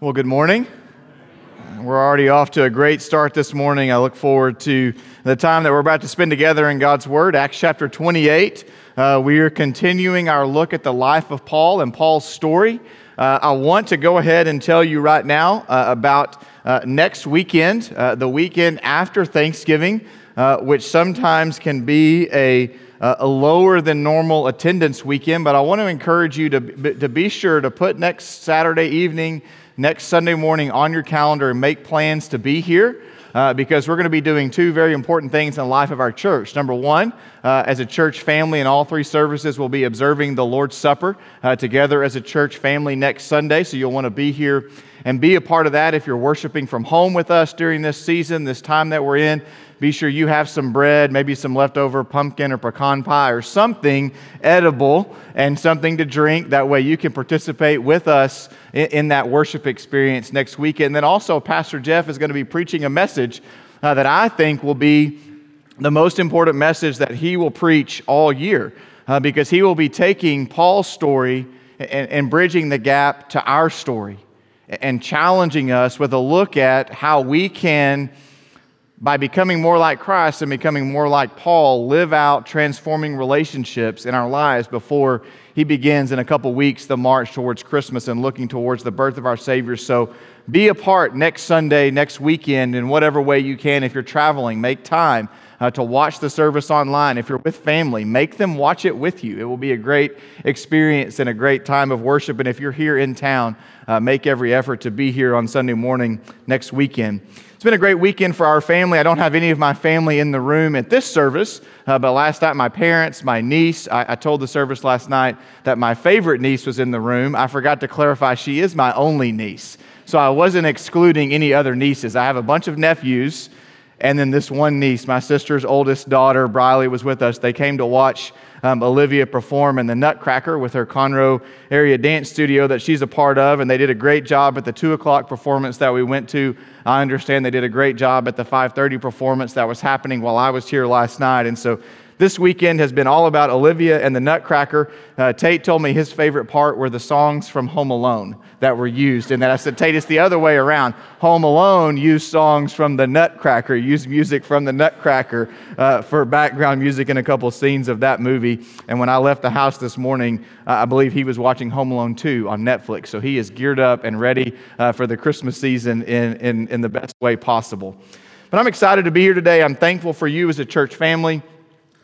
Well, good morning. We're already off to a great start this morning. I look forward to the time that we're about to spend together in God's Word. Acts chapter 28. Uh, we are continuing our look at the life of Paul and Paul's story. Uh, I want to go ahead and tell you right now uh, about uh, next weekend, uh, the weekend after Thanksgiving, uh, which sometimes can be a a lower than normal attendance weekend, but I want to encourage you to, to be sure to put next Saturday evening next Sunday morning on your calendar and make plans to be here. Uh, because we're going to be doing two very important things in the life of our church. Number one, uh, as a church family in all three services, we'll be observing the Lord's Supper uh, together as a church family next Sunday. So you'll want to be here and be a part of that if you're worshiping from home with us during this season, this time that we're in be sure you have some bread, maybe some leftover pumpkin or pecan pie or something edible and something to drink. That way you can participate with us in, that worship experience next week. And then also, Pastor Jeff is going to be preaching a message uh, that I think will be the most important message that he will preach all year uh, because he will be taking Paul's story and, and bridging the gap to our story and challenging us with a look at how we can by becoming more like Christ and becoming more like Paul, live out transforming relationships in our lives before he begins in a couple weeks the march towards Christmas and looking towards the birth of our Savior. So be a part next Sunday, next weekend, in whatever way you can. If you're traveling, make time uh, to watch the service online. If you're with family, make them watch it with you. It will be a great experience and a great time of worship. And if you're here in town, uh, make every effort to be here on Sunday morning next weekend. It's been a great weekend for our family. I don't have any of my family in the room at this service, uh, but last night, my parents, my niece, I, I, told the service last night that my favorite niece was in the room. I forgot to clarify she is my only niece. So I wasn't excluding any other nieces. I have a bunch of nephews, and then this one niece, my sister's oldest daughter, Briley, was with us. They came to watch um, Olivia perform in the Nutcracker with her Conroe area dance studio that she's a part of, and they did a great job at the two o'clock performance that we went to. I understand they did a great job at the 5:30 performance that was happening while I was here last night, and so this weekend has been all about Olivia and the Nutcracker. Uh, Tate told me his favorite part were the songs from Home Alone that were used. And that I said, Tate, it's the other way around. Home Alone used songs from the Nutcracker, used music from the Nutcracker uh, for background music in a couple scenes of that movie. And when I left the house this morning, uh, I believe he was watching Home Alone 2 on Netflix. So he is geared up and ready uh, for the Christmas season in, in, in the best way possible. But I'm excited to be here today. I'm thankful for you as a church family.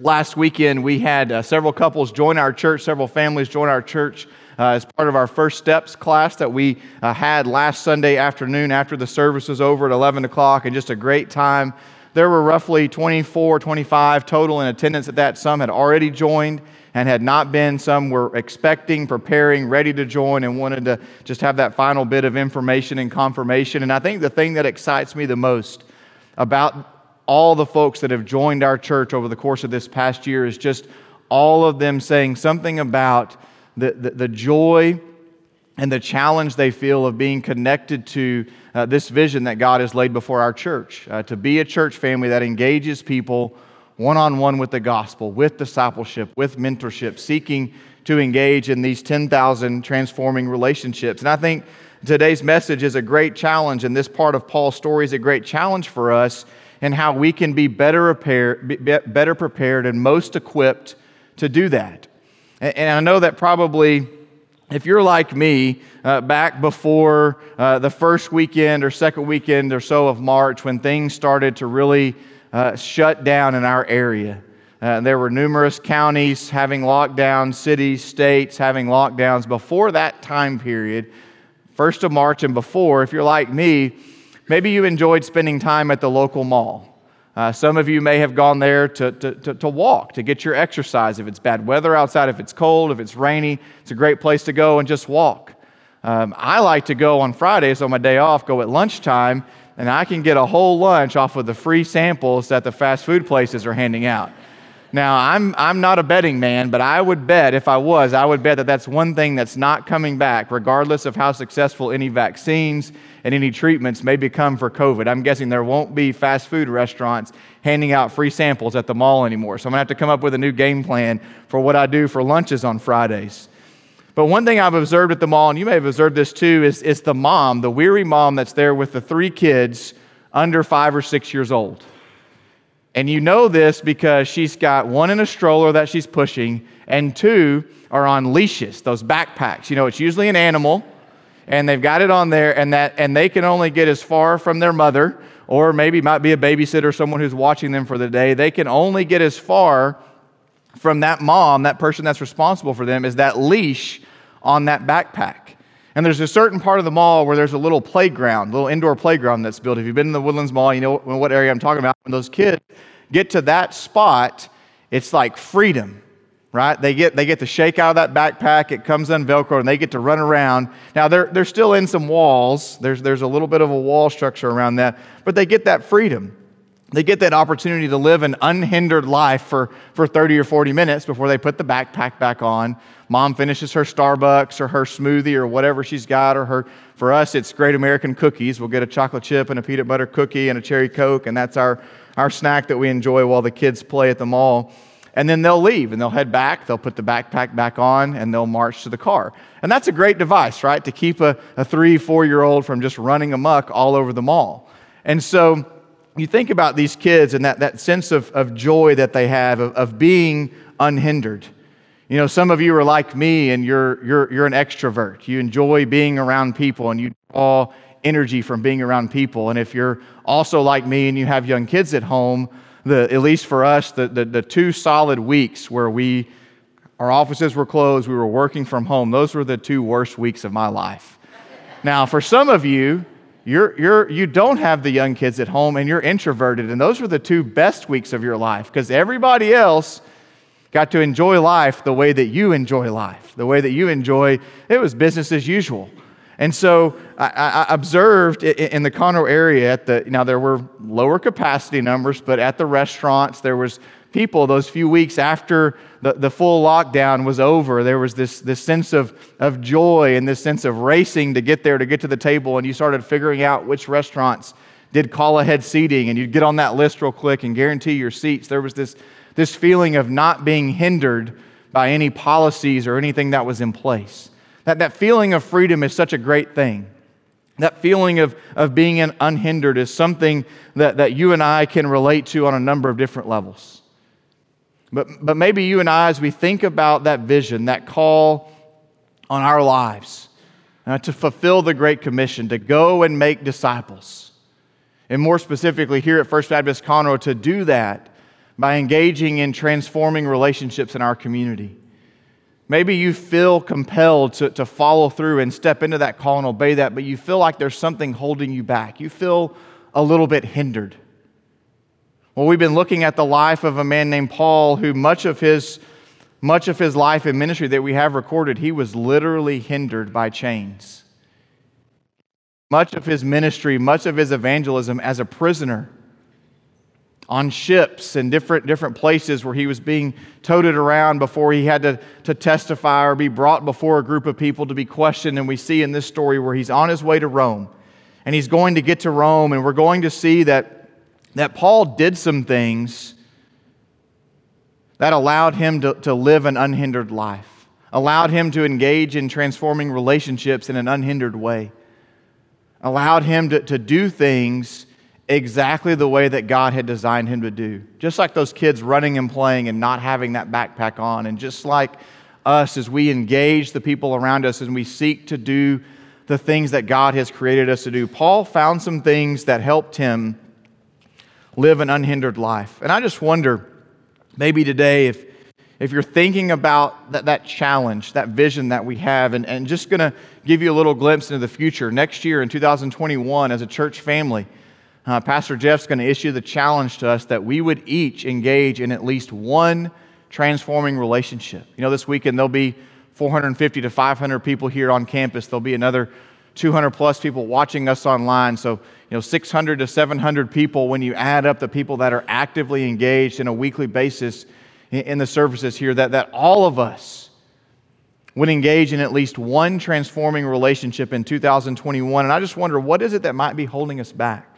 Last weekend, we had uh, several couples join our church, several families join our church uh, as part of our First Steps class that we uh, had last Sunday afternoon after the service was over at 11 o'clock, and just a great time. There were roughly 24, 25 total in attendance at that. Some had already joined and had not been. Some were expecting, preparing, ready to join, and wanted to just have that final bit of information and confirmation. And I think the thing that excites me the most about all the folks that have joined our church over the course of this past year is just all of them saying something about the, the, the joy and the challenge they feel of being connected to uh, this vision that God has laid before our church uh, to be a church family that engages people one on one with the gospel, with discipleship, with mentorship, seeking to engage in these 10,000 transforming relationships. And I think today's message is a great challenge, and this part of Paul's story is a great challenge for us and how we can be better prepared, better prepared and most equipped to do that. And I know that probably if you're like me, uh, back before uh, the first weekend or second weekend or so of March, when things started to really uh, shut down in our area, uh, there were numerous counties having lockdowns, cities, states having lockdowns. Before that time period, 1st of March and before, if you're like me, Maybe you enjoyed spending time at the local mall. Uh, some of you may have gone there to, to, to, to, walk, to get your exercise. If it's bad weather outside, if it's cold, if it's rainy, it's a great place to go and just walk. Um, I like to go on Fridays on my day off, go at lunchtime, and I can get a whole lunch off of the free samples that the fast food places are handing out. Now, I'm, I'm not a betting man, but I would bet, if I was, I would bet that that's one thing that's not coming back, regardless of how successful any vaccines and any treatments may become for COVID. I'm guessing there won't be fast food restaurants handing out free samples at the mall anymore. So I'm going to have to come up with a new game plan for what I do for lunches on Fridays. But one thing I've observed at the mall, and you may have observed this too, is, is the mom, the weary mom that's there with the three kids under five or six years old. And you know this because she's got one in a stroller that she's pushing, and two are on leashes, those backpacks. You know, it's usually an animal, and they've got it on there, and, that, and they can only get as far from their mother, or maybe might be a babysitter, someone who's watching them for the day. They can only get as far from that mom, that person that's responsible for them, is that leash on that backpack. And there's a certain part of the mall where there's a little playground, a little indoor playground that's built. If you've been in the Woodlands Mall, you know what area I'm talking about. When those kids get to that spot, it's like freedom, right? They get, they get to shake out of that backpack, it comes on Velcro, and they get to run around. Now, they're, they're still in some walls, there's, there's a little bit of a wall structure around that, but they get that freedom. They get that opportunity to live an unhindered life for, for 30 or 40 minutes before they put the backpack back on. Mom finishes her Starbucks or her smoothie or whatever she's got, or her, for us, it's Great American cookies. We'll get a chocolate chip and a peanut butter cookie and a cherry Coke, and that's our, our snack that we enjoy while the kids play at the mall. And then they'll leave and they'll head back, they'll put the backpack back on, and they'll march to the car. And that's a great device, right? To keep a, a three, four year old from just running amuck all over the mall. And so, you think about these kids and that, that sense of, of joy that they have of, of being unhindered. You know, some of you are like me and you're, you're, you're an extrovert. You enjoy being around people and you draw energy from being around people. And if you're also like me and you have young kids at home, the, at least for us, the, the, the two solid weeks where we, our offices were closed, we were working from home, those were the two worst weeks of my life. Now, for some of you, you're, you're, you don't have the young kids at home and you're introverted. And those were the two best weeks of your life because everybody else got to enjoy life the way that you enjoy life, the way that you enjoy it was business as usual. And so I, I observed in the Conroe area at the now there were lower capacity numbers, but at the restaurants there was people those few weeks after the, the full lockdown was over, there was this, this sense of, of joy and this sense of racing to get there, to get to the table, and you started figuring out which restaurants did call ahead seating, and you'd get on that list real quick and guarantee your seats. There was this, this feeling of not being hindered by any policies or anything that was in place. That, that feeling of freedom is such a great thing. That feeling of, of being unhindered is something that, that you and I can relate to on a number of different levels. But, but maybe you and I, as we think about that vision, that call on our lives uh, to fulfill the Great Commission, to go and make disciples, and more specifically here at First Baptist Conroe, to do that by engaging in transforming relationships in our community. Maybe you feel compelled to, to follow through and step into that call and obey that, but you feel like there's something holding you back. You feel a little bit hindered. Well, we've been looking at the life of a man named Paul who much of his much of his life and ministry that we have recorded, he was literally hindered by chains. Much of his ministry, much of his evangelism as a prisoner on ships and different, different places where he was being toted around before he had to, to testify or be brought before a group of people to be questioned. And we see in this story where he's on his way to Rome and he's going to get to Rome, and we're going to see that that Paul did some things that allowed him to, to live an unhindered life, allowed him to engage in transforming relationships in an unhindered way, allowed him to, to do things exactly the way that God had designed him to do. Just like those kids running and playing and not having that backpack on, and just like us as we engage the people around us and we seek to do the things that God has created us to do. Paul found some things that helped him live an unhindered life. And I just wonder, maybe today, if, if you're thinking about that, that challenge, that vision that we have, and, and just going to give you a little glimpse into the future. Next year in 2021, as a church family, uh, Pastor Jeff's going to issue the challenge to us that we would each engage in at least one transforming relationship. You know, this weekend there'll be 450 to 500 people here on campus. There'll be another 200 plus people watching us online. So, you know, 600 to 700 people when you add up the people that are actively engaged in a weekly basis in the services here, that, that all of us would engage in at least one transforming relationship in 2021. And I just wonder, what is it that might be holding us back?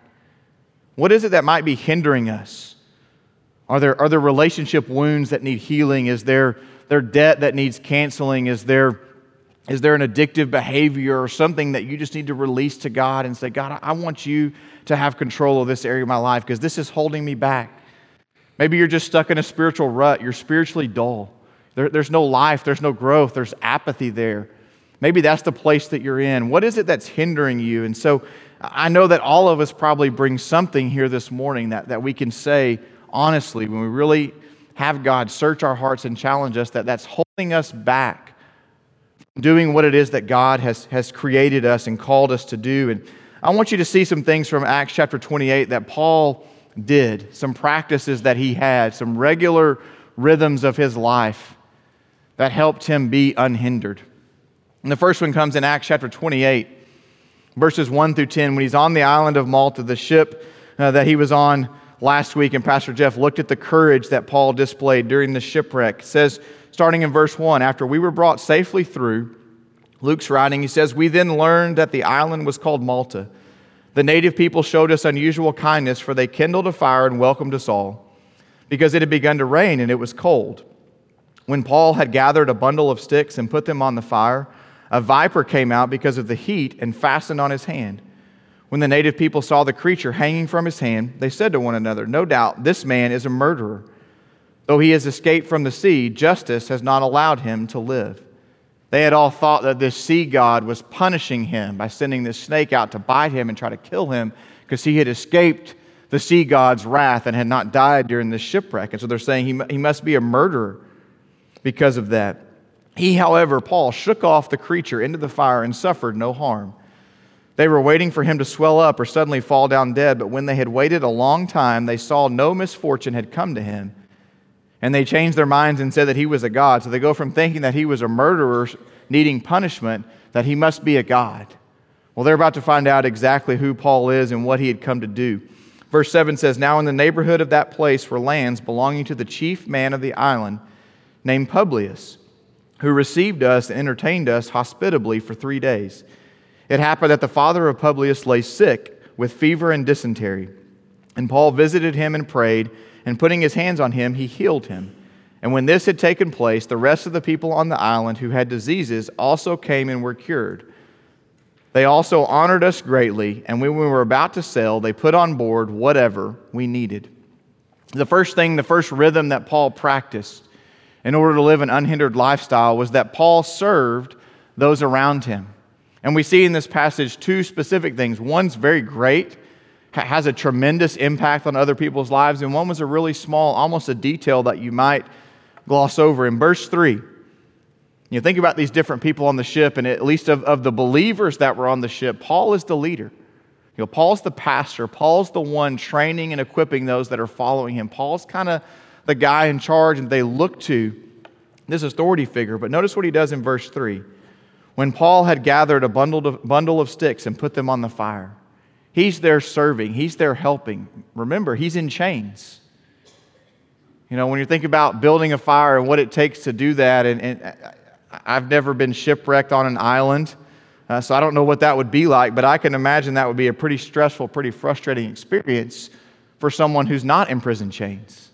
What is it that might be hindering us? Are there, are there relationship wounds that need healing? Is there, there debt that needs canceling? Is there Is there an addictive behavior or something that you just need to release to God and say, God, I want you to have control of this area of my life because this is holding me back? Maybe you're just stuck in a spiritual rut. You're spiritually dull. There, there's no life, there's no growth, there's apathy there. Maybe that's the place that you're in. What is it that's hindering you? And so I know that all of us probably bring something here this morning that, that we can say honestly when we really have God search our hearts and challenge us that that's holding us back doing what it is that God has, has created us and called us to do. And I want you to see some things from Acts chapter 28 that Paul did, some practices that he had, some regular rhythms of his life that helped him be unhindered. And the first one comes in Acts chapter 28, verses 1 through 10. When he's on the island of Malta, the ship uh, that he was on last week, and Pastor Jeff looked at the courage that Paul displayed during the shipwreck. It says, starting in verse 1 After we were brought safely through, Luke's writing, he says, We then learned that the island was called Malta. The native people showed us unusual kindness, for they kindled a fire and welcomed us all, because it had begun to rain and it was cold. When Paul had gathered a bundle of sticks and put them on the fire, a viper came out because of the heat and fastened on his hand. When the native people saw the creature hanging from his hand, they said to one another, No doubt this man is a murderer. Though he has escaped from the sea, justice has not allowed him to live. They had all thought that this sea god was punishing him by sending this snake out to bite him and try to kill him because he had escaped the sea god's wrath and had not died during the shipwreck. And so they're saying he, he must be a murderer because of that. He, however, Paul, shook off the creature into the fire and suffered no harm. They were waiting for him to swell up or suddenly fall down dead, but when they had waited a long time, they saw no misfortune had come to him and they changed their minds and said that he was a God. So they go from thinking that he was a murderer needing punishment, that he must be a God. Well, they're about to find out exactly who Paul is and what he had come to do. Verse 7 says Now in the neighborhood of that place were lands belonging to the chief man of the island, named Publius, who received us and entertained us hospitably for three days. It happened that the father of Publius lay sick with fever and dysentery. And Paul visited him and prayed and putting his hands on him, he healed him. And when this had taken place, the rest of the people on the island who had diseases also came and were cured. They also honored us greatly, and when we were about to sail, they put on board whatever we needed. The first thing, the first rhythm that Paul practiced in order to live an unhindered lifestyle was that Paul served those around him. And we see in this passage two specific things. One's very great, has a tremendous impact on other people's lives, and one was a really small, almost a detail that you might gloss over. In verse 3, you think about these different people on the ship, and at least of, of the believers that were on the ship, Paul is the leader. You know, Paul's the pastor. Paul's the one training and equipping those that are following him. Paul's kind of the guy in charge, and they look to this authority figure. But notice what he does in verse 3. When Paul had gathered a bundle of, bundle of sticks and put them on the fire, He's there serving, He's there helping. Remember, He's in chains. You know, when you think about building a fire and what it takes to do that, and, and I've never been shipwrecked on an island, uh, so I don't know what that would be like, but I can imagine that would be a pretty stressful, pretty frustrating experience for someone who's not in prison chains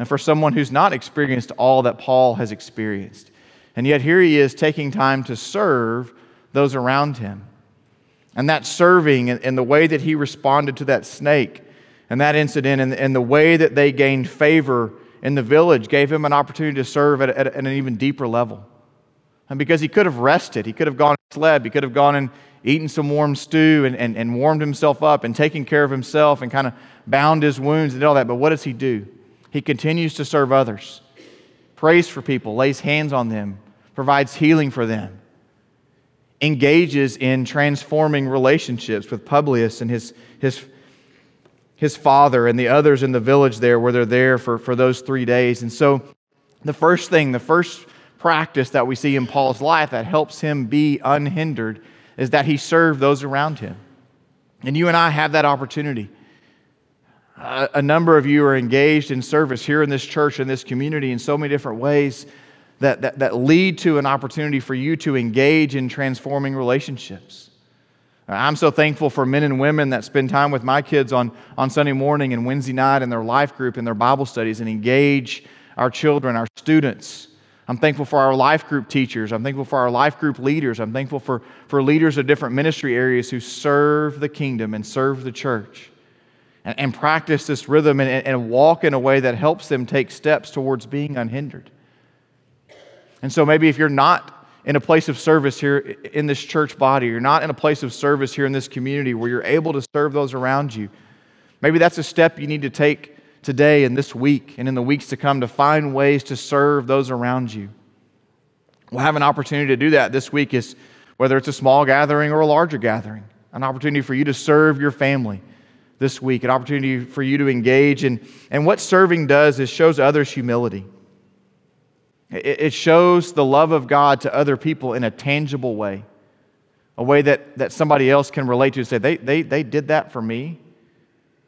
and for someone who's not experienced all that Paul has experienced. And yet here he is taking time to serve those around him. And that serving and, the way that he responded to that snake and that incident and, and, the way that they gained favor in the village gave him an opportunity to serve at, at, at an even deeper level. And because he could have rested, he could have gone and slept, he could have gone and eaten some warm stew and, and, and warmed himself up and taken care of himself and kind of bound his wounds and all that. But what does he do? He continues to serve others, prays for people, lays hands on them, provides healing for them engages in transforming relationships with Publius and his, his, his father and the others in the village there where they're there for, for those three days. And so, the first thing, the first practice that we see in Paul's life that helps him be unhindered is that he served those around him. And you and I have that opportunity. a number of you are engaged in service here in this church, in this community, in so many different ways that, that, that lead to an opportunity for you to engage in transforming relationships. I'm so thankful for men and women that spend time with my kids on, on Sunday morning and Wednesday night in their life group and their Bible studies and engage our children, our students, I'm thankful for our life group teachers. I'm thankful for our life group leaders. I'm thankful for, for leaders of different ministry areas who serve the kingdom and serve the church and, and practice this rhythm and, and walk in a way that helps them take steps towards being unhindered. And so maybe if you're not in a place of service here in this church body, you're not in a place of service here in this community where you're able to serve those around you, maybe that's a step you need to take today and this week and in the weeks to come to find ways to serve those around you. We'll have an opportunity to do that this week, is whether it's a small gathering or a larger gathering, an opportunity for you to serve your family this week, an opportunity for you to engage. And, and what serving does is shows others humility. It, shows the love of God to other people in a tangible way, a way that, that somebody else can relate to and say, they, they, they did that for me.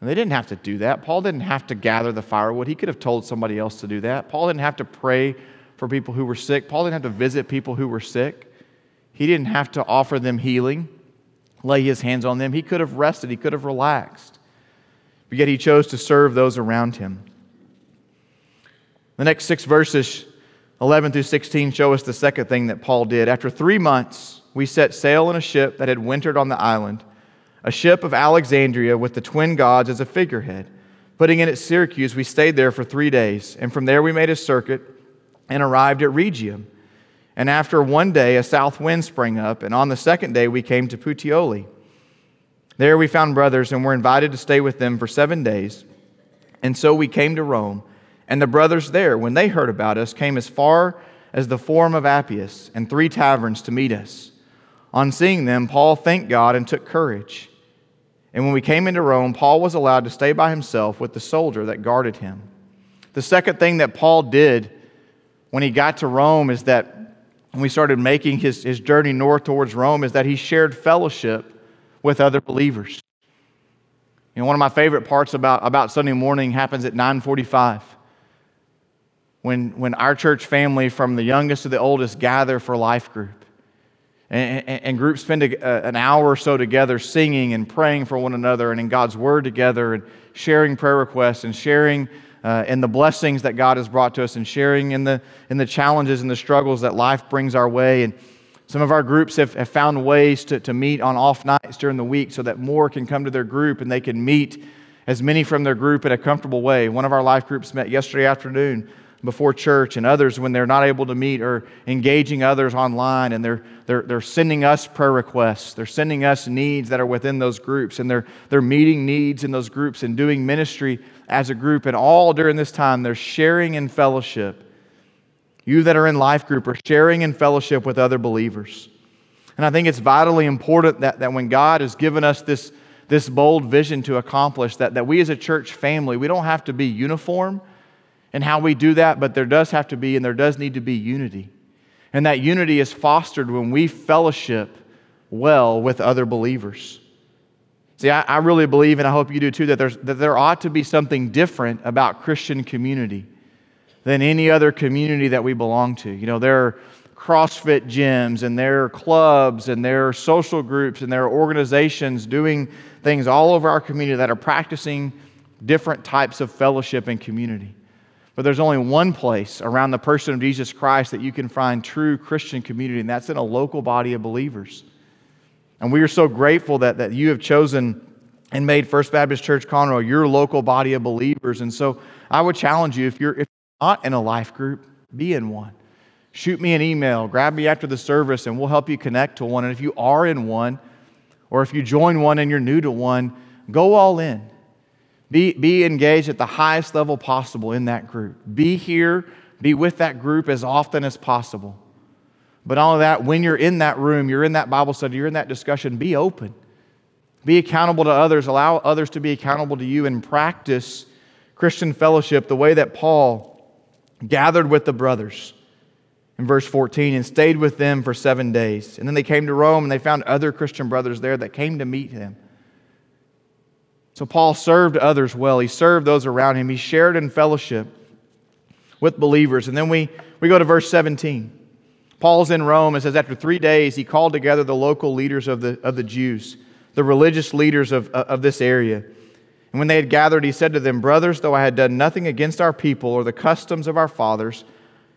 And they didn't have to do that. Paul didn't have to gather the firewood. He could have told somebody else to do that. Paul didn't have to pray for people who were sick. Paul didn't have to visit people who were sick. He didn't have to offer them healing, lay his hands on them. He could have rested, he could have relaxed. But yet he chose to serve those around him. The next six verses, 11 through 16, show us the second thing that Paul did. After three months, we set sail in a ship that had wintered on the island a ship of Alexandria with the twin gods as a figurehead. Putting in at Syracuse, we stayed there for three days, and from there we made a circuit and arrived at Rhegium. And after one day, a south wind sprang up, and on the second day we came to Puteoli. There we found brothers and were invited to stay with them for seven days. And so we came to Rome. And the brothers there, when they heard about us, came as far as the Forum of Appius and three taverns to meet us. On seeing them, Paul thanked God and took courage. And when we came into Rome, Paul was allowed to stay by himself with the soldier that guarded him. The second thing that Paul did when he got to Rome is that when we started making his, his journey north towards Rome is that he shared fellowship with other believers. You know, one of my favorite parts about, about Sunday morning happens at 945 when, when our church family, from the youngest to the oldest, gather for life group. And, and, and groups spend a, an hour or so together singing and praying for one another and in God's Word together and sharing prayer requests and sharing uh, in the blessings that God has brought to us and sharing in the, in the challenges and the struggles that life brings our way. And some of our groups have, have found ways to, to meet on off nights during the week so that more can come to their group and they can meet as many from their group in a comfortable way. One of our life groups met yesterday afternoon before church, and others when they're not able to meet or engaging others online, and they're, they're, they're sending us prayer requests. They're sending us needs that are within those groups, and they're, they're meeting needs in those groups and doing ministry as a group. And all during this time, they're sharing in fellowship. You that are in life group are sharing in fellowship with other believers. And I think it's vitally important that, that when God has given us this, this bold vision to accomplish, that, that we as a church family, we don't have to be uniform and how we do that, but there does have to be and there does need to be unity. And that unity is fostered when we fellowship well with other believers. See, I, I really believe, and I hope you do too, that, that there ought to be something different about Christian community than any other community that we belong to. You know, there are CrossFit gyms and there are clubs and there are social groups and there are organizations doing things all over our community that are practicing different types of fellowship and community. But there's only one place around the person of Jesus Christ that you can find true Christian community, and that's in a local body of believers. And we are so grateful that, that you have chosen and made First Baptist Church Conroe your local body of believers. And so I would challenge you if you're, if you're not in a life group, be in one. Shoot me an email, grab me after the service, and we'll help you connect to one. And if you are in one, or if you join one and you're new to one, go all in. Be, be engaged at the highest level possible in that group. Be here, be with that group as often as possible. But all of that, when you're in that room, you're in that Bible study, you're in that discussion, be open. Be accountable to others, allow others to be accountable to you, and practice Christian fellowship the way that Paul gathered with the brothers in verse 14 and stayed with them for seven days. And then they came to Rome and they found other Christian brothers there that came to meet him. So Paul served others well. He served those around him. He shared in fellowship with believers. And then we, we go to verse 17. Paul's in Rome and says, after three days, he called together the local leaders of the, of the Jews, the religious leaders of, uh, of this area. And when they had gathered, he said to them, Brothers, though I had done nothing against our people or the customs of our fathers,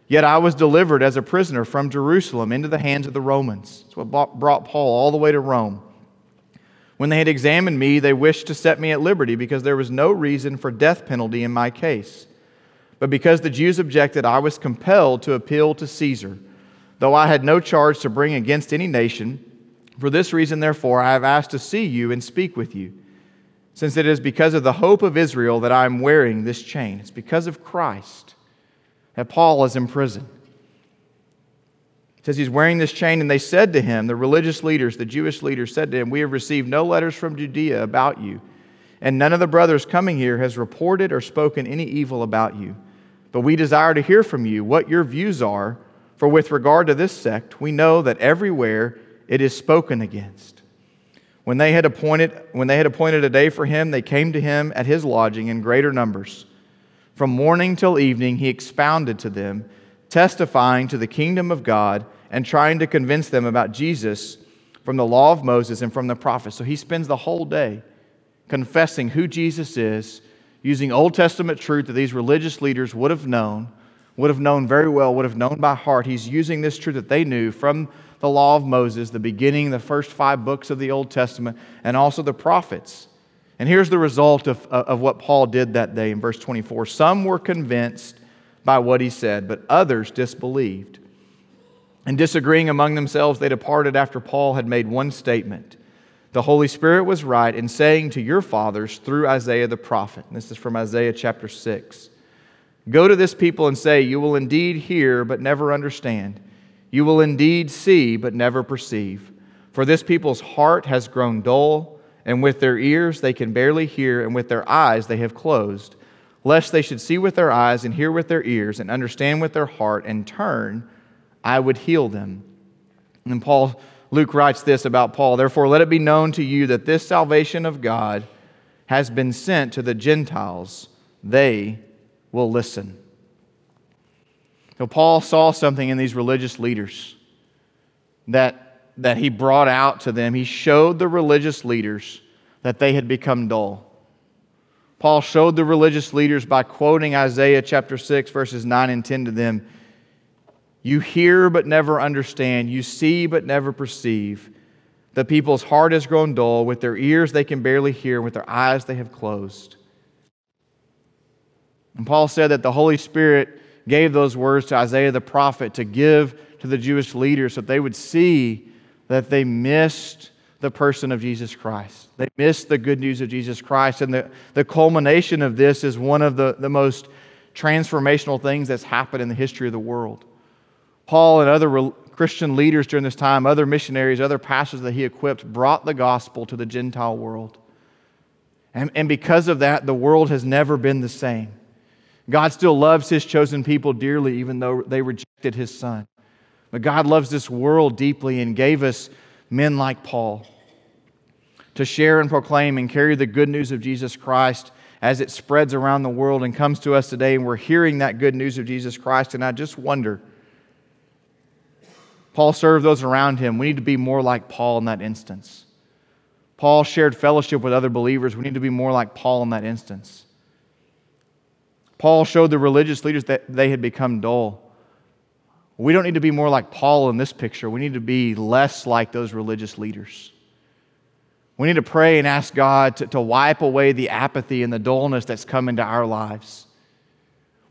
Yet I was delivered as a prisoner from Jerusalem into the hands of the Romans. That's what brought Paul all the way to Rome. When they had examined me, they wished to set me at liberty because there was no reason for death penalty in my case. But because the Jews objected, I was compelled to appeal to Caesar, though I had no charge to bring against any nation. For this reason, therefore, I have asked to see you and speak with you, since it is because of the hope of Israel that I am wearing this chain. It's because of Christ that Paul is in prison. Says he's wearing this chain, and they said to him, the religious leaders, the Jewish leaders said to him, We have received no letters from Judea about you, and none of the brothers coming here has reported or spoken any evil about you. But we desire to hear from you what your views are, for with regard to this sect, we know that everywhere it is spoken against. When they had appointed, when they had appointed a day for him, they came to him at his lodging in greater numbers. From morning till evening, he expounded to them, testifying to the kingdom of God and trying to convince them about Jesus from the law of Moses and from the prophets. So he spends the whole day confessing who Jesus is, using Old Testament truth that these religious leaders would have known, would have known very well, would have known by heart. He's using this truth that they knew from the law of Moses, the beginning, the first five books of the Old Testament, and also the prophets. And here's the result of, uh, of what Paul did that day in verse 24. Some were convinced by what he said, but others disbelieved. And disagreeing among themselves, they departed after Paul had made one statement. The Holy Spirit was right in saying to your fathers through Isaiah the prophet, this is from Isaiah chapter 6 Go to this people and say, You will indeed hear, but never understand. You will indeed see, but never perceive. For this people's heart has grown dull and with their ears they can barely hear, and with their eyes they have closed, lest they should see with their eyes and hear with their ears and understand with their heart and turn, I would heal them. And Paul, Luke writes this about Paul Therefore, let it be known to you that this salvation of God has been sent to the Gentiles. They will listen. So, Paul saw something in these religious leaders that that he brought out to them, he showed the religious leaders that they had become dull. Paul showed the religious leaders by quoting Isaiah chapter 6, verses 9 and 10 to them You hear but never understand, you see but never perceive. The people's heart has grown dull, with their ears they can barely hear, with their eyes they have closed. And Paul said that the Holy Spirit gave those words to Isaiah the prophet to give to the Jewish leaders so that they would see that they missed the person of Jesus Christ. They missed the good news of Jesus Christ. And the, the culmination of this is one of the, the most transformational things that's happened in the history of the world. Paul and other re- Christian leaders during this time, other missionaries, other pastors that he equipped, brought the gospel to the Gentile world. And, and because of that, the world has never been the same. God still loves his chosen people dearly, even though they rejected his son. But God loves this world deeply and gave us men like Paul to share and proclaim and carry the good news of Jesus Christ as it spreads around the world and comes to us today. And we're hearing that good news of Jesus Christ. And I just wonder Paul served those around him. We need to be more like Paul in that instance. Paul shared fellowship with other believers. We need to be more like Paul in that instance. Paul showed the religious leaders that they had become dull. We don't need to be more like Paul in this picture. We need to be less like those religious leaders. We need to pray and ask God to, to wipe away the apathy and the dullness that's come into our lives.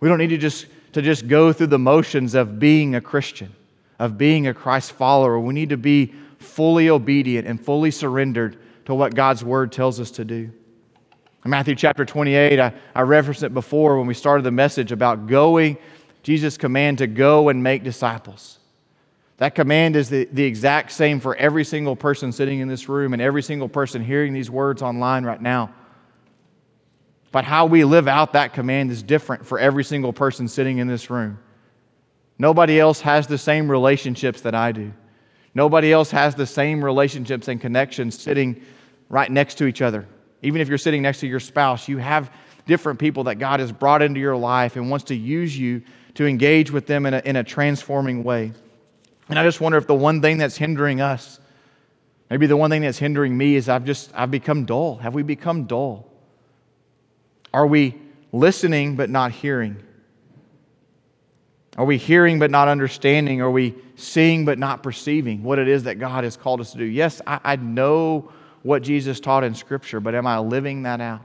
We don't need to just, to just go through the motions of being a Christian, of being a Christ follower. We need to be fully obedient and fully surrendered to what God's word tells us to do. In Matthew chapter 28, I, I referenced it before when we started the message about going Jesus' command to go and make disciples. That command is the, the exact same for every single person sitting in this room and every single person hearing these words online right now. But how we live out that command is different for every single person sitting in this room. Nobody else has the same relationships that I do. Nobody else has the same relationships and connections sitting right next to each other. Even if you're sitting next to your spouse, you have different people that God has brought into your life and wants to use you to engage with them in a, in a transforming way. And I just wonder if the one thing that's hindering us, maybe the one thing that's hindering me is I've just, I've become dull. Have we become dull? Are we listening but not hearing? Are we hearing but not understanding? Are we seeing but not perceiving what it is that God has called us to do? Yes, I, I know what Jesus taught in Scripture, but am I living that out?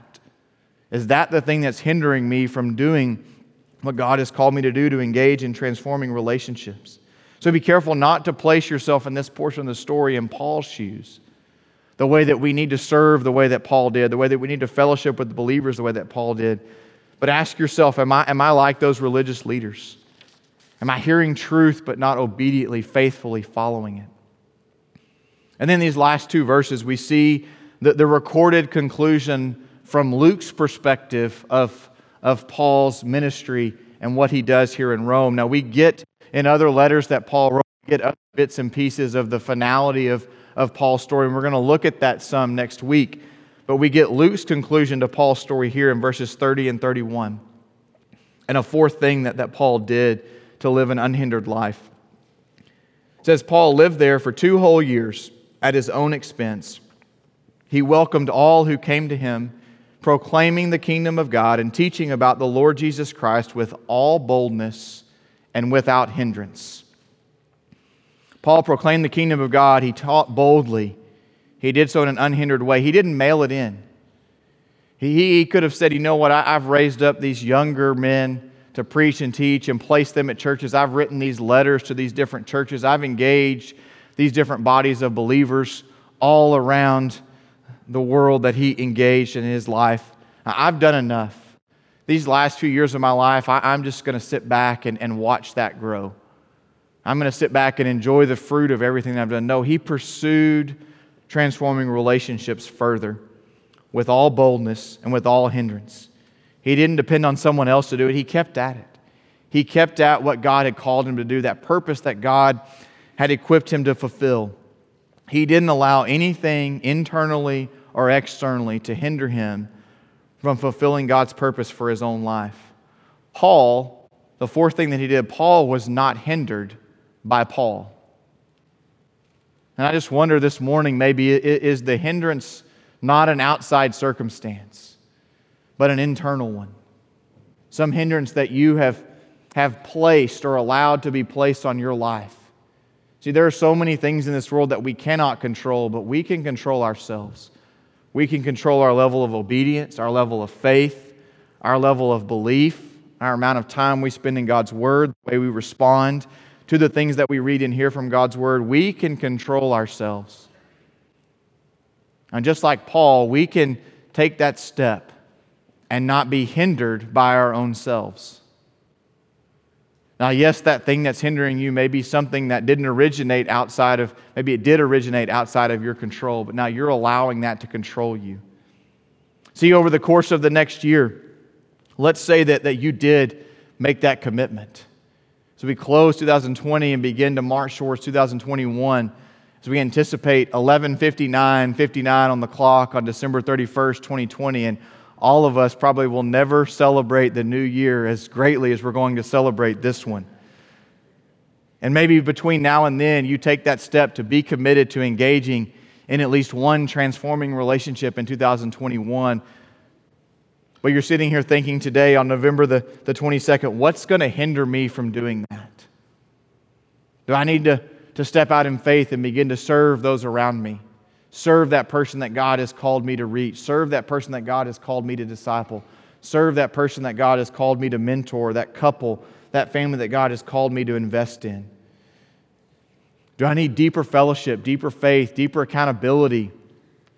Is that the thing that's hindering me from doing what God has called me to do to engage in transforming relationships? So be careful not to place yourself in this portion of the story in Paul's shoes. The way that we need to serve the way that Paul did, the way that we need to fellowship with the believers the way that Paul did. But ask yourself, am I, am I like those religious leaders? Am I hearing truth but not obediently, faithfully following it? And then these last two verses, we see the, the recorded conclusion from Luke's perspective of, of Paul's ministry and what he does here in Rome. Now, we get in other letters that Paul wrote, we get other bits and pieces of the finality of, of Paul's story, and we're going to look at that some next week. But we get Luke's conclusion to Paul's story here in verses 30 and 31. And a fourth thing that, that Paul did to live an unhindered life. It says Paul lived there for two whole years at his own expense. He welcomed all who came to him, proclaiming the kingdom of God and teaching about the Lord Jesus Christ with all boldness and without hindrance. Paul proclaimed the kingdom of God. He taught boldly. He did so in an unhindered way. He didn't mail it in. He, he could have said, You know what? I, I've raised up these younger men to preach and teach and place them at churches. I've written these letters to these different churches. I've engaged these different bodies of believers all around the world that he engaged in his life. I've done enough. These last few years of my life, I, am just going to sit back and, and watch that grow. I'm going to sit back and enjoy the fruit of everything I've done. No, he pursued transforming relationships further with all boldness and with all hindrance. He didn't depend on someone else to do it, he kept at it. He kept at what God had called him to do, that purpose that God had equipped him to fulfill. He didn't allow anything internally or externally to hinder him from fulfilling God's purpose for his own life. Paul, the fourth thing that he did, Paul was not hindered by Paul. And I just wonder this morning maybe is the hindrance not an outside circumstance, but an internal one? Some hindrance that you have, have placed or allowed to be placed on your life. See, there are so many things in this world that we cannot control, but we can control ourselves. We can control our level of obedience, our level of faith, our level of belief, our amount of time we spend in God's Word, the way we respond to the things that we read and hear from God's Word. We can control ourselves. And just like Paul, we can take that step and not be hindered by our own selves. Now, yes, that thing that's hindering you may be something that didn't originate outside of, maybe it did originate outside of your control, but now you're allowing that to control you. See, over the course of the next year, let's say that, that you did make that commitment. So we close 2020 and begin to march towards 2021 as we anticipate 11:59 59 on the clock on December 31st, 2020 and all of us probably will never celebrate the new year as greatly as we're going to celebrate this one. And maybe between now and then, you take that step to be committed to engaging in at least one transforming relationship in 2021. But you're sitting here thinking today on November the, the 22nd, what's going to hinder me from doing that? Do I need to, to step out in faith and begin to serve those around me? Serve that person that God has called me to reach. Serve that person that God has called me to disciple. Serve that person that God has called me to mentor, that couple, that family that God has called me to invest in. Do I need deeper fellowship, deeper faith, deeper accountability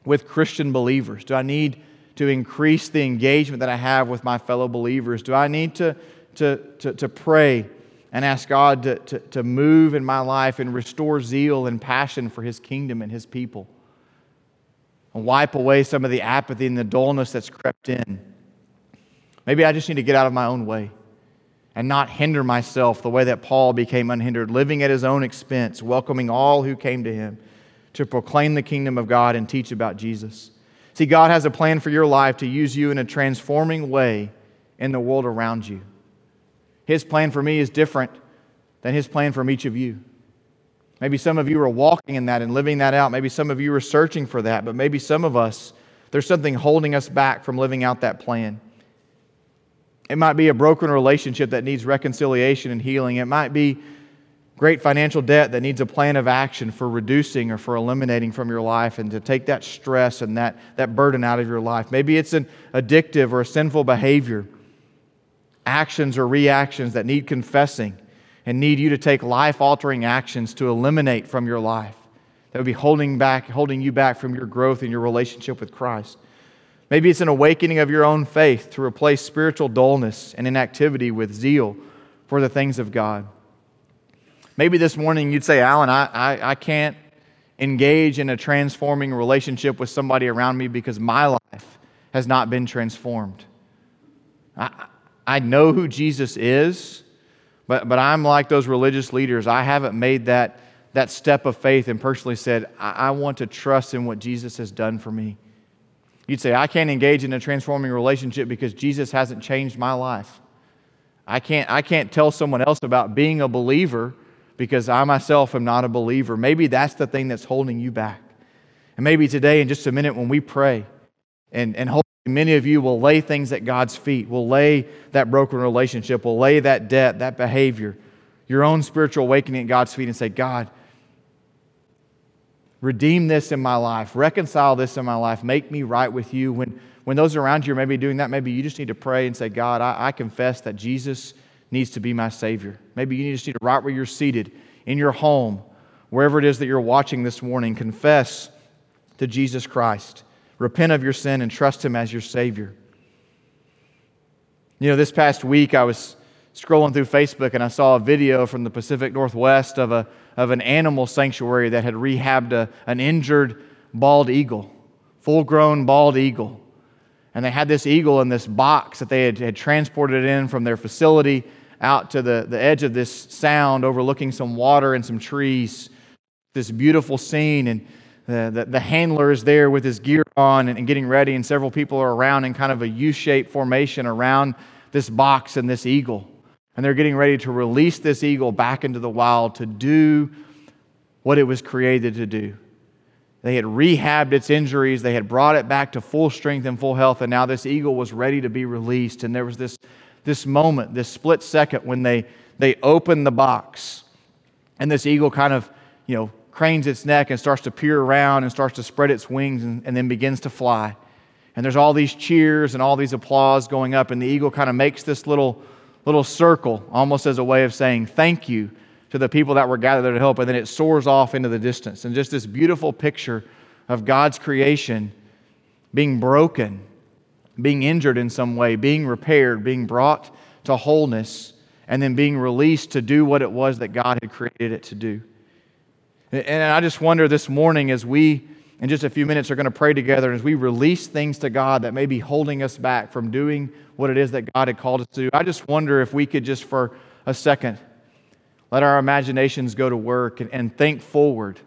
with Christian believers? Do I need to increase the engagement that I have with my fellow believers? Do I need to, to, to, to pray and ask God to, to, to move in my life and restore zeal and passion for His kingdom and His people? And wipe away some of the apathy and the dullness that's crept in. Maybe I just need to get out of my own way and not hinder myself the way that Paul became unhindered, living at his own expense, welcoming all who came to him to proclaim the kingdom of God and teach about Jesus. See, God has a plan for your life to use you in a transforming way in the world around you. His plan for me is different than his plan for each of you. Maybe some of you are walking in that and living that out. Maybe some of you are searching for that, but maybe some of us, there's something holding us back from living out that plan. It might be a broken relationship that needs reconciliation and healing. It might be great financial debt that needs a plan of action for reducing or for eliminating from your life and to take that stress and that, that burden out of your life. Maybe it's an addictive or a sinful behavior, actions or reactions that need confessing and need you to take life altering actions to eliminate from your life that would be holding back holding you back from your growth in your relationship with Christ. Maybe it's an awakening of your own faith to replace spiritual dullness and inactivity with zeal for the things of God. Maybe this morning you'd say, Alan, I, I, I can't engage in a transforming relationship with somebody around me because my life has not been transformed. I, I know who Jesus is, but, but I'm like those religious leaders. I haven't made that, that step of faith and personally said, I, I want to trust in what Jesus has done for me. You'd say, I can't engage in a transforming relationship because Jesus hasn't changed my life. I can't, I can't tell someone else about being a believer because I myself am not a believer. Maybe that's the thing that's holding you back. And maybe today, in just a minute, when we pray, and, and hopefully many of you will lay things at God's feet, will lay that broken relationship, will lay that debt, that behavior, your own spiritual awakening at God's feet, and say, God, redeem this in my life, reconcile this in my life, make me right with you. When, when those around you are maybe doing that, maybe you just need to pray and say, God, I, I confess that Jesus needs to be my Savior. Maybe you just need to, right where you're seated, in your home, wherever it is that you're watching this morning, confess to Jesus Christ. Repent of your sin and trust Him as your Savior. You know, this past week I was scrolling through Facebook and I saw a video from the Pacific Northwest of, a, of an animal sanctuary that had rehabbed a, an injured bald eagle, full grown bald eagle. And they had this eagle in this box that they had, had transported in from their facility out to the, the edge of this sound, overlooking some water and some trees. This beautiful scene, and the, the, the handler is there with his gear on and, and getting ready, and several people are around in kind of a U shaped formation around this box and this eagle. And they're getting ready to release this eagle back into the wild to do what it was created to do. They had rehabbed its injuries, they had brought it back to full strength and full health, and now this eagle was ready to be released. And there was this this moment, this split second when they, they open the box and this eagle kind of, you know, cranes its neck and starts to peer around and starts to spread its wings and, and then begins to fly. And there's all these cheers and all these applause going up, and the eagle kind of makes this little, little circle almost as a way of saying thank you to the people that were gathered there to help, and then it soars off into the distance. And just this beautiful picture of God's creation being broken being injured in some way, being repaired, being brought to wholeness, and then being released to do what it was that God had created it to do. And I just wonder this morning as we, in just a few minutes, are going to pray together, as we release things to God that may be holding us back from doing what it is that God had called us to do. I just wonder if we could just for a second let our imaginations go to work and, and think forward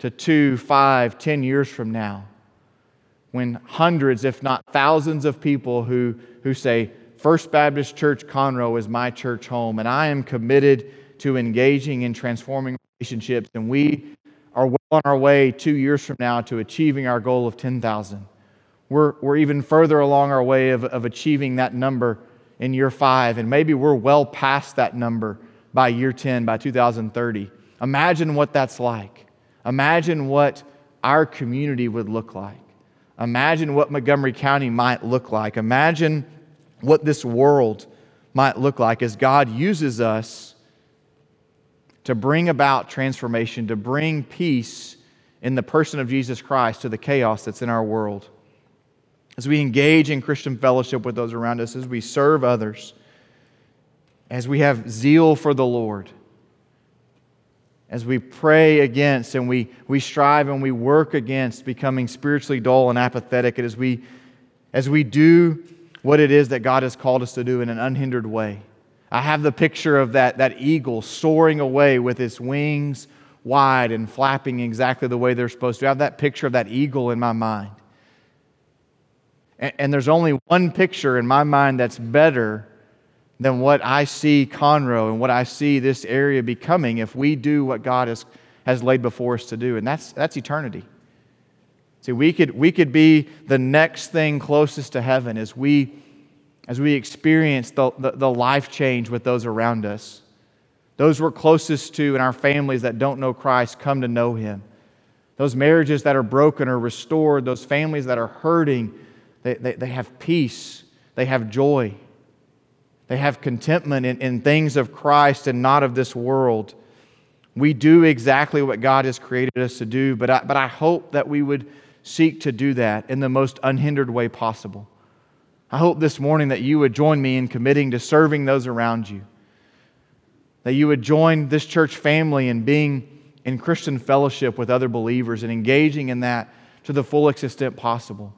to two, five, ten years from now when hundreds, if not thousands, of people who, who say, First Baptist Church Conroe is my church home, and I am committed to engaging in transforming relationships, and we are well on our way two years from now to achieving our goal of 10,000. We're, we're even further along our way of, of achieving that number in year five, and maybe we're well past that number by year 10, by 2030. Imagine what that's like. Imagine what our community would look like. Imagine what Montgomery County might look like. Imagine what this world might look like as God uses us to bring about transformation, to bring peace in the person of Jesus Christ to the chaos that's in our world. As we engage in Christian fellowship with those around us, as we serve others, as we have zeal for the Lord as we pray against and we, we strive and we work against becoming spiritually dull and apathetic, and as we, as we do what it is that God has called us to do in an unhindered way. I have the picture of that, that eagle soaring away with its wings wide and flapping exactly the way they're supposed to. I have that picture of that eagle in my mind. And, and there's only one picture in my mind that's better than what I see Conroe and what I see this area becoming if we do what God has, has laid before us to do. And that's, that's eternity. See, we could, we could be the next thing closest to heaven as we as we experience the, the, the life change with those around us. Those we're closest to in our families that don't know Christ come to know Him. Those marriages that are broken are restored. Those families that are hurting, they, they, they have peace, they have joy, they have contentment in, in things of Christ and not of this world. We do exactly what God has created us to do, but I, but I hope that we would seek to do that in the most unhindered way possible. I hope this morning that you would join me in committing to serving those around you, that you would join this church family in being in Christian fellowship with other believers and engaging in that to the fullest extent possible.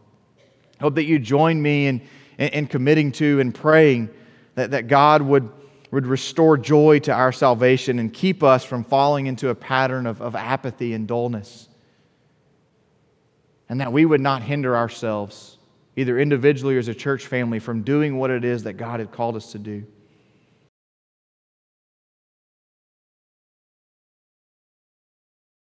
I hope that you join me in, in, in committing to and praying that, that God would, would restore joy to our salvation and keep us from falling into a pattern of, of apathy and dullness. And that we would not hinder ourselves, either individually or as a church family, from doing what it is that God had called us to do.